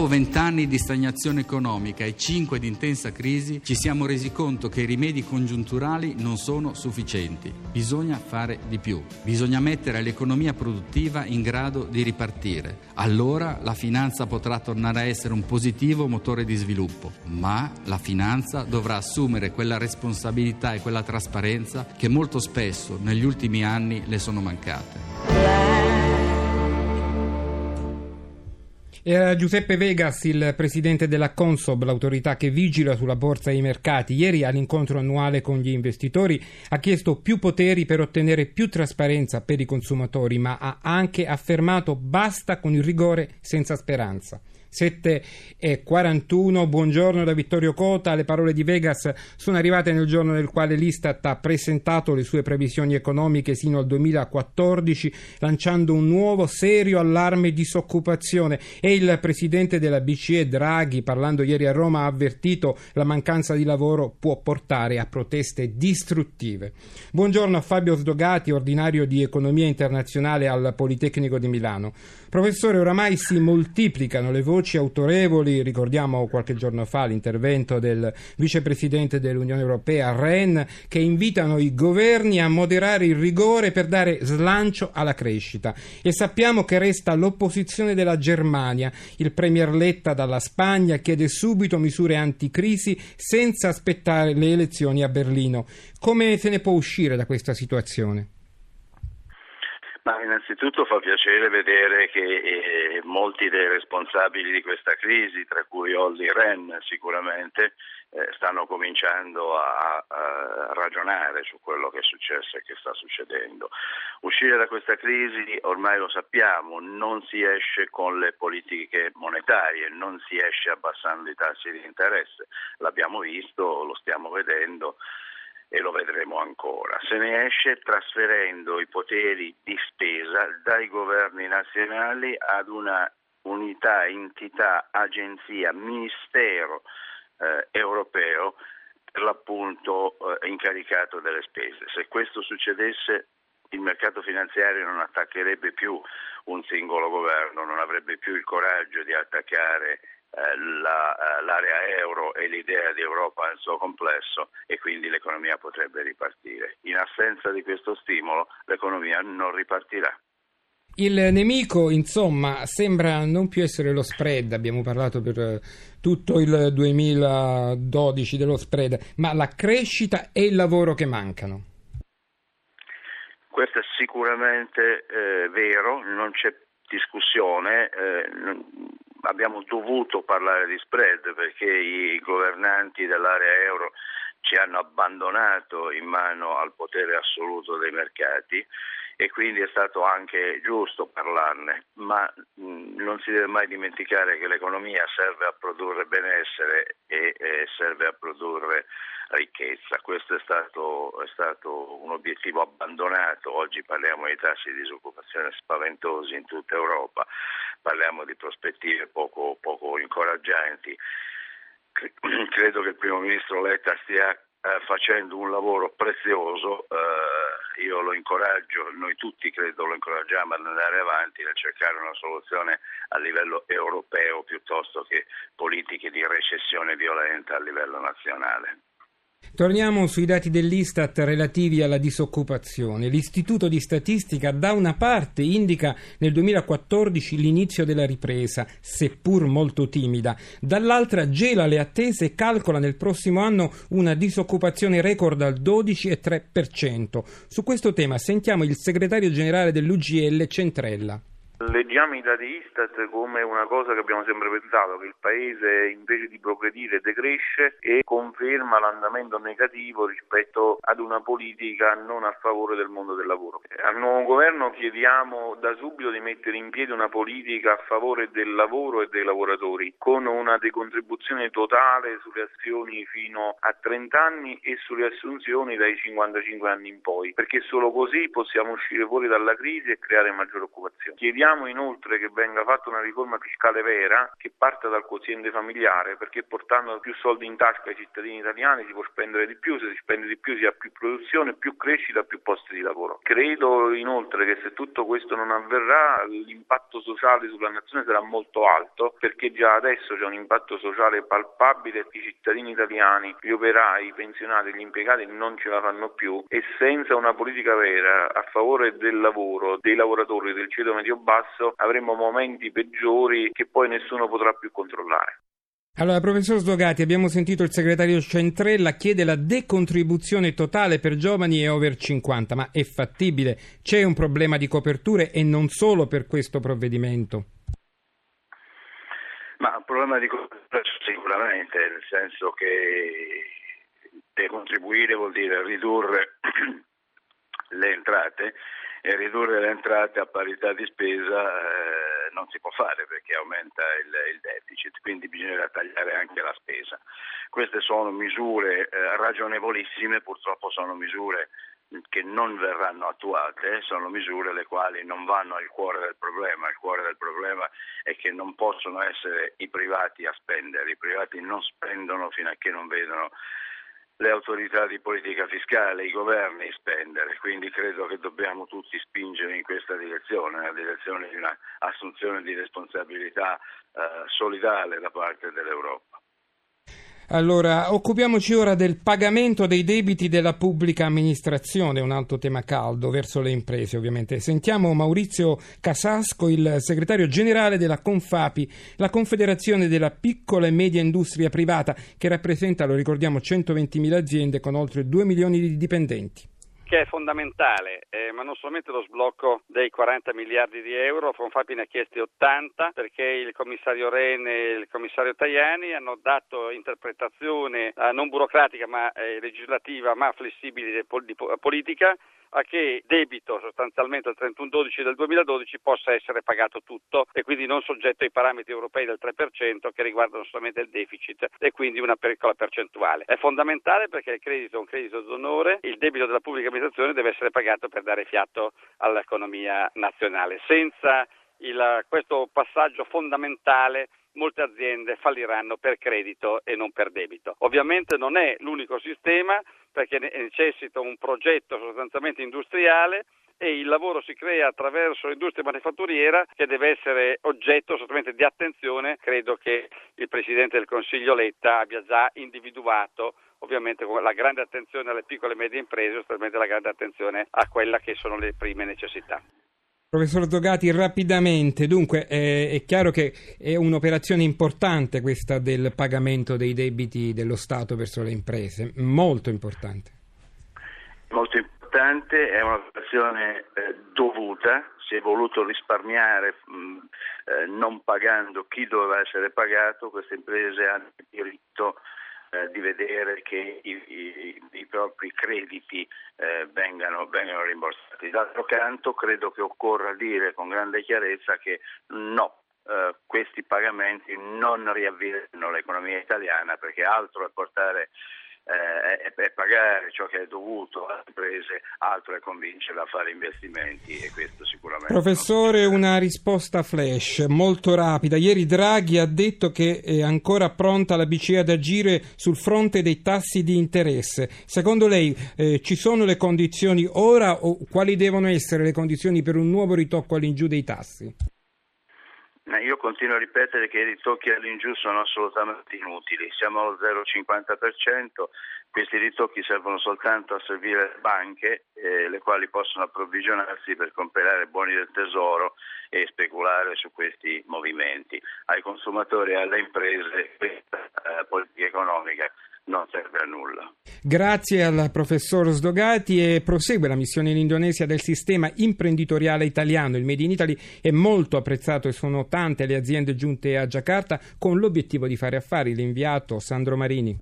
Dopo vent'anni di stagnazione economica e cinque di intensa crisi, ci siamo resi conto che i rimedi congiunturali non sono sufficienti. Bisogna fare di più. Bisogna mettere l'economia produttiva in grado di ripartire. Allora la finanza potrà tornare a essere un positivo motore di sviluppo. Ma la finanza dovrà assumere quella responsabilità e quella trasparenza che molto spesso negli ultimi anni le sono mancate. Era Giuseppe Vegas, il presidente della Consob, l'autorità che vigila sulla borsa e i mercati. Ieri all'incontro annuale con gli investitori ha chiesto più poteri per ottenere più trasparenza per i consumatori, ma ha anche affermato basta con il rigore senza speranza. 7 e 41. Buongiorno da Vittorio Cota. Le parole di Vegas sono arrivate nel giorno nel quale l'Istat ha presentato le sue previsioni economiche sino al 2014, lanciando un nuovo serio allarme disoccupazione. E il presidente della BCE Draghi, parlando ieri a Roma, ha avvertito la mancanza di lavoro può portare a proteste distruttive. Buongiorno a Fabio Sdogati, ordinario di economia internazionale al Politecnico di Milano. Professore, oramai si moltiplicano le voci autorevoli, ricordiamo qualche giorno fa l'intervento del vicepresidente dell'Unione Europea Rehn, che invitano i governi a moderare il rigore per dare slancio alla crescita. E sappiamo che resta l'opposizione della Germania. Il premier Letta dalla Spagna chiede subito misure anticrisi senza aspettare le elezioni a Berlino. Come se ne può uscire da questa situazione? Ma innanzitutto fa piacere vedere che eh, molti dei responsabili di questa crisi, tra cui Olli Ren sicuramente, eh, stanno cominciando a, a, ragionare su quello che è successo e che sta succedendo. Uscire da questa crisi, ormai lo sappiamo, non si esce con le politiche monetarie, non si esce abbassando i tassi di interesse. L'abbiamo visto, lo stiamo vedendo e lo vedremo ancora. Se ne esce trasferendo i poteri di spesa dai governi nazionali ad una unità, entità, agenzia, ministero eh, europeo per l'appunto eh, incaricato delle spese. Se questo succedesse il mercato finanziario non attaccherebbe più un singolo governo, non avrebbe più il coraggio di attaccare la, eh, l'area euro e l'idea di Europa nel suo complesso e quindi l'economia potrebbe ripartire. In assenza di questo stimolo l'economia non ripartirà. Il nemico, insomma, sembra non più essere lo spread, abbiamo parlato per eh, tutto il 2012 dello spread, ma la crescita e il lavoro che mancano. Questo è sicuramente eh, vero, non c'è discussione, eh, abbiamo dovuto parlare di spread perché i governanti dell'area euro ci hanno abbandonato in mano al potere assoluto dei mercati e quindi è stato anche giusto parlarne, ma non si deve mai dimenticare che l'economia serve a produrre benessere e, e serve a produrre ricchezza. Questo è stato, è stato, un obiettivo abbandonato. Oggi parliamo di tassi di disoccupazione spaventosi in tutta Europa, parliamo di prospettive poco, poco incoraggianti. Credo che il primo ministro Letta stia eh, facendo un lavoro prezioso. Eh, io lo incoraggio, noi tutti credo lo incoraggiamo ad andare avanti nel cercare una soluzione a livello europeo piuttosto che politiche di recessione violenta a livello nazionale. Torniamo sui dati dell'Istat relativi alla disoccupazione. L'Istituto di Statistica da una parte indica nel 2014 l'inizio della ripresa, seppur molto timida, dall'altra gela le attese e calcola nel prossimo anno una disoccupazione record al 12,3%. Su questo tema sentiamo il segretario generale dell'UGL Centrella. Leggiamo i dati Istat come una cosa che abbiamo sempre pensato, che il Paese invece di progredire decresce e conferma l'andamento negativo rispetto ad una politica non a favore del mondo del lavoro. Al nuovo governo chiediamo da subito di mettere in piedi una politica a favore del lavoro e dei lavoratori, con una decontribuzione totale sulle azioni fino a 30 anni e sulle assunzioni dai 55 anni in poi, perché solo così possiamo uscire fuori dalla crisi e creare maggiore occupazione. Chiediamo Chiediamo inoltre che venga fatta una riforma fiscale vera che parta dal quoziente familiare perché portando più soldi in tasca ai cittadini italiani si può spendere di più, se si spende di più si ha più produzione, più crescita, più posti di lavoro. Credo inoltre che se tutto questo non avverrà l'impatto sociale sulla nazione sarà molto alto perché già adesso c'è un impatto sociale palpabile, i cittadini italiani, gli operai, i pensionati, gli impiegati non ce la fanno più e senza una politica vera a favore del lavoro, dei lavoratori del ceto medio-basso avremo momenti peggiori che poi nessuno potrà più controllare. Allora, professor Sdogati, abbiamo sentito il segretario Centrella chiede la decontribuzione totale per giovani e over 50, ma è fattibile? C'è un problema di coperture e non solo per questo provvedimento? Ma un problema di copertura sicuramente, nel senso che decontribuire vuol dire ridurre le entrate e ridurre le entrate a parità di spesa eh, non si può fare perché aumenta il, il, deficit, quindi bisogna tagliare anche la spesa. Queste sono misure eh, ragionevolissime, purtroppo sono misure che non verranno attuate, sono misure le quali non vanno al cuore del problema, il cuore del problema è che non possono essere i privati a spendere, i privati non spendono fino a che non vedono le autorità di politica fiscale, i governi spendere, quindi credo che dobbiamo tutti spingere in questa direzione, nella direzione di un'assunzione di responsabilità eh, solidale da parte dell'Europa. Allora, occupiamoci ora del pagamento dei debiti della pubblica amministrazione, un altro tema caldo verso le imprese ovviamente. Sentiamo Maurizio Casasco, il segretario generale della Confapi, la Confederazione della piccola e media industria privata, che rappresenta, lo ricordiamo, 120.000 aziende con oltre 2 milioni di dipendenti che è fondamentale, eh, ma non solamente lo sblocco dei 40 miliardi di euro, Fonfapi ne ha chiesti 80 perché il commissario Ren e il commissario Tajani hanno dato interpretazione eh, non burocratica ma eh, legislativa ma flessibile di, di politica a che debito sostanzialmente al 31-12 del 2012 possa essere pagato tutto e quindi non soggetto ai parametri europei del 3% che riguardano solamente il deficit e quindi una piccola percentuale. È fondamentale perché il credito è un credito d'onore, il debito della pubblica amministrazione deve essere pagato per dare fiato all'economia nazionale. Senza il, questo passaggio fondamentale molte aziende falliranno per credito e non per debito. Ovviamente non è l'unico sistema perché necessita un progetto sostanzialmente industriale e il lavoro si crea attraverso l'industria manifatturiera che deve essere oggetto sostanzialmente di attenzione. Credo che il Presidente del Consiglio Letta abbia già individuato ovviamente con la grande attenzione alle piccole e medie imprese, sostanzialmente la grande attenzione a quella che sono le prime necessità. Professor Dogati, rapidamente, dunque eh, è chiaro che è un'operazione importante questa del pagamento dei debiti dello Stato verso le imprese, molto importante. Molto importante, è un'operazione eh, dovuta, si è voluto risparmiare mh, mm, eh, non pagando chi doveva essere pagato, queste imprese hanno il diritto di vedere che i, i, i propri crediti eh, vengano, vengano, rimborsati. D'altro canto credo che occorra dire con grande chiarezza che no, eh, questi pagamenti non riavviano l'economia italiana perché altro è portare eh, è, pagare ciò che è dovuto alle imprese, altro è convincerle a fare investimenti e questo sicuramente. Professore, una risposta flash molto rapida. Ieri Draghi ha detto che è ancora pronta la BCE ad agire sul fronte dei tassi di interesse. Secondo lei eh, ci sono le condizioni ora o quali devono essere le condizioni per un nuovo ritocco all'ingiù dei tassi? Io continuo a ripetere che i ritocchi all'ingiù sono assolutamente inutili, siamo allo 0,50%, questi ritocchi servono soltanto a servire le banche, eh, le quali possono approvvigionarsi per comprare buoni del tesoro e speculare su questi movimenti. Ai consumatori e alle imprese questa eh, politica economica non serve a nulla. Grazie al professor Sdogati e prosegue la missione in Indonesia del sistema imprenditoriale italiano. Il Made in Italy è molto apprezzato e sono tante le aziende giunte a Giacarta con l'obiettivo di fare affari. L'inviato Sandro Marini.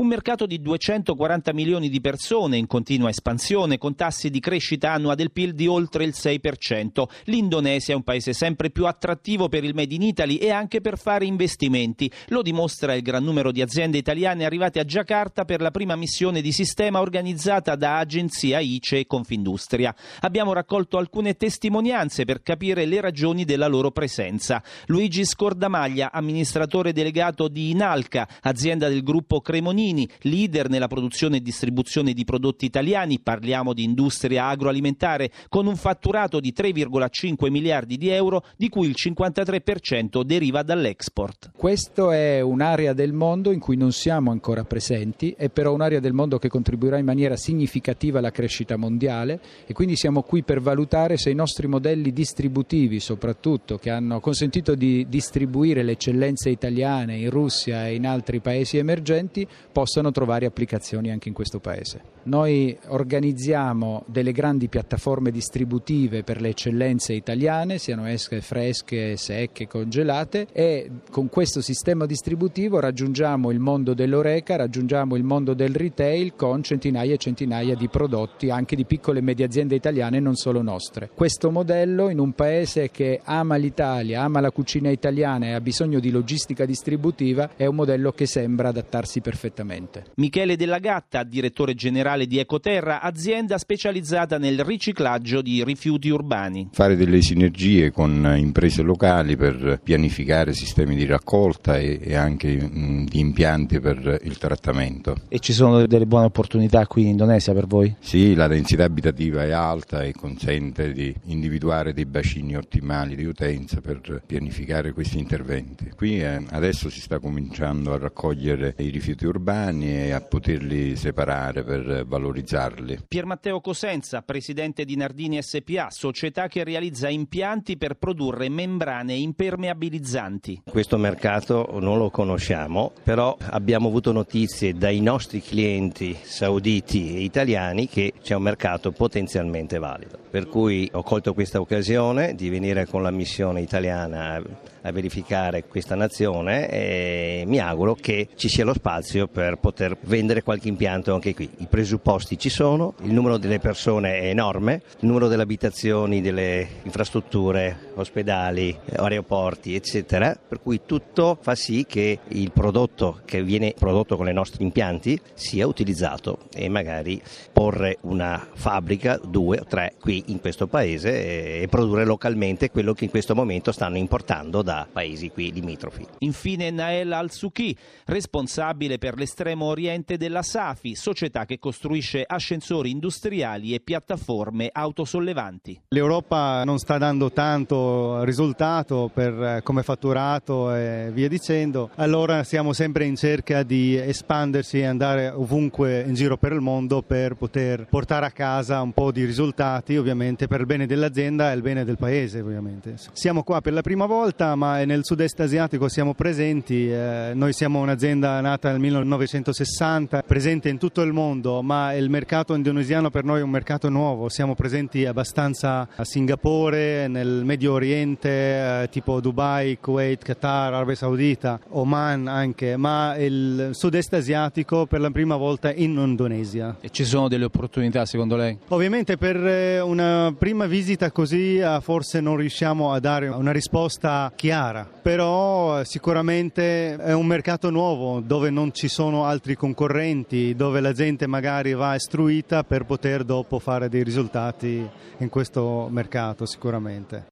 Un mercato di 240 milioni di persone in continua espansione, con tassi di crescita annua del PIL di oltre il 6%. L'Indonesia è un paese sempre più attrattivo per il Made in Italy e anche per fare investimenti. Lo dimostra il gran numero di aziende italiane arrivate a Giacarta per la prima missione di sistema organizzata da agenzia ICE e Confindustria. Abbiamo raccolto alcune testimonianze per capire le ragioni della loro presenza. Luigi Scordamaglia, amministratore delegato di Inalca, azienda del gruppo Cremonini, Martini, leader nella produzione e distribuzione di prodotti italiani, parliamo di industria agroalimentare, con un fatturato di 3,5 miliardi di euro, di cui il 53% deriva dall'export. Questa è un'area del mondo in cui non siamo ancora presenti, è però un'area del mondo che contribuirà in maniera significativa alla crescita mondiale e quindi siamo qui per valutare se i nostri modelli distributivi, soprattutto, che hanno consentito di distribuire le eccellenze italiane in Russia e in altri paesi emergenti, possano trovare applicazioni anche in questo Paese. Noi organizziamo delle grandi piattaforme distributive per le eccellenze italiane, siano esse fresche, secche, congelate e con questo sistema distributivo raggiungiamo il mondo dell'oreca, raggiungiamo il mondo del retail con centinaia e centinaia di prodotti anche di piccole e medie aziende italiane, non solo nostre. Questo modello in un paese che ama l'Italia, ama la cucina italiana e ha bisogno di logistica distributiva è un modello che sembra adattarsi perfettamente sicuramente. Michele Della Gatta, direttore generale di Ecoterra, azienda specializzata nel riciclaggio di rifiuti urbani. Fare delle sinergie con imprese locali per pianificare sistemi di raccolta e, e anche mh, di impianti per il trattamento. E ci sono delle buone opportunità qui in Indonesia per voi? Sì, la densità abitativa è alta e consente di individuare dei bacini ottimali di utenza per pianificare questi interventi. Qui eh, adesso si sta cominciando a raccogliere i rifiuti urbani umani e a poterli separare per valorizzarli. Pier Matteo Cosenza, presidente di Nardini SPA, società che realizza impianti per produrre membrane impermeabilizzanti. Questo mercato non lo conosciamo, però abbiamo avuto notizie dai nostri clienti sauditi e italiani che c'è un mercato potenzialmente valido. Per cui ho colto questa occasione di venire con la missione italiana a verificare questa nazione e mi auguro che ci sia lo spazio per poter vendere qualche impianto anche qui. I presupposti ci sono, il numero delle persone è enorme, il numero delle abitazioni, delle infrastrutture, ospedali, aeroporti, eccetera, per cui tutto fa sì che il prodotto che viene prodotto con i nostri impianti sia utilizzato e magari porre una fabbrica, due o tre qui in questo paese e produrre localmente quello che in questo momento stanno importando da paesi qui limitrofi. Infine Nael Al-Suki, responsabile per l'estremo oriente della Safi, società che costruisce ascensori industriali e piattaforme autosollevanti. L'Europa non sta dando tanto risultato per eh, come fatturato e via dicendo, allora siamo sempre in cerca di espandersi e andare ovunque in giro per il mondo per poter portare a casa un po' di risultati, ovviamente per il bene dell'azienda e il bene del paese, ovviamente. Siamo qua per la prima volta, ma nel sud-est asiatico siamo presenti. Eh, noi siamo un'azienda nata nel 1960, presente in tutto il mondo, ma il mercato indonesiano per noi è un mercato nuovo. Siamo presenti abbastanza a Singapore, nel Medio Oriente, eh, tipo Dubai, Kuwait, Qatar, Arabia Saudita, Oman anche, ma il sud-est asiatico per la prima volta in Indonesia. E ci sono delle opportunità secondo lei? Ovviamente per eh, una prima visita così eh, forse non riusciamo a dare una risposta chiara chiara, però sicuramente è un mercato nuovo dove non ci sono altri concorrenti, dove la gente magari va istruita per poter dopo fare dei risultati in questo mercato sicuramente.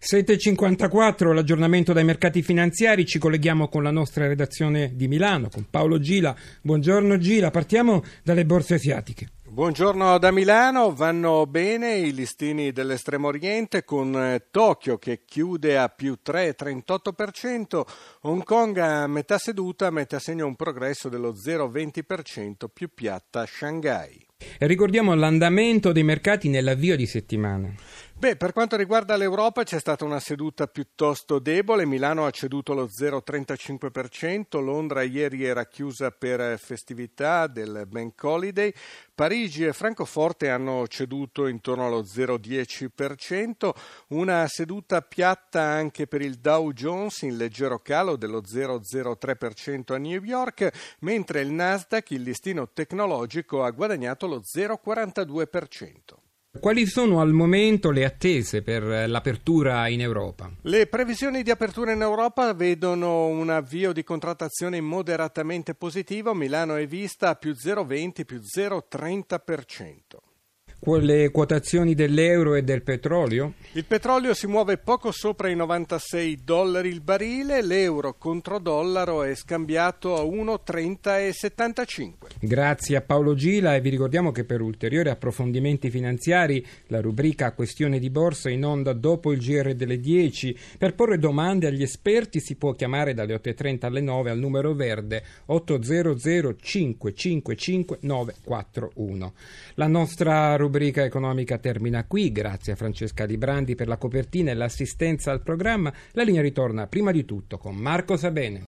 7.54 l'aggiornamento dai mercati finanziari, ci colleghiamo con la nostra redazione di Milano, con Paolo Gila. Buongiorno Gila, partiamo dalle borse asiatiche. Buongiorno da Milano, vanno bene i listini dell'estremo oriente con eh, Tokyo che chiude a più 3,38%, Hong Kong a metà seduta mette a segno un progresso dello 0,20% più piatta Shanghai. Ricordiamo l'andamento dei mercati nell'avvio di settimana. Beh, per quanto riguarda l'Europa c'è stata una seduta piuttosto debole, Milano ha ceduto lo 0,35%, Londra ieri era chiusa per festività del Bank Holiday, Parigi e Francoforte hanno ceduto intorno allo 0,10%, una seduta piatta anche per il Dow Jones in leggero calo dello 0,03% a New York, mentre il Nasdaq, il listino tecnologico, ha guadagnato lo 0,42%. Quali sono al momento le attese per l'apertura in Europa? Le previsioni di apertura in Europa vedono un avvio di contrattazione moderatamente positivo. Milano è vista più 0,20, più 0,30% le quotazioni dell'euro e del petrolio? Il petrolio si muove poco sopra i 96 dollari il barile, l'euro contro dollaro è scambiato a 1,30,75. Grazie a Paolo Gila e vi ricordiamo che per ulteriori approfondimenti finanziari la rubrica Questione di borsa in onda dopo il GR delle 10. Per porre domande agli esperti si può chiamare dalle 8.30 alle 9 al numero verde 800 555 941. La nostra rubrica rubrica economica termina qui. Grazie a Francesca Librandi per la copertina e l'assistenza al programma. La linea ritorna prima di tutto con Marco Sabene.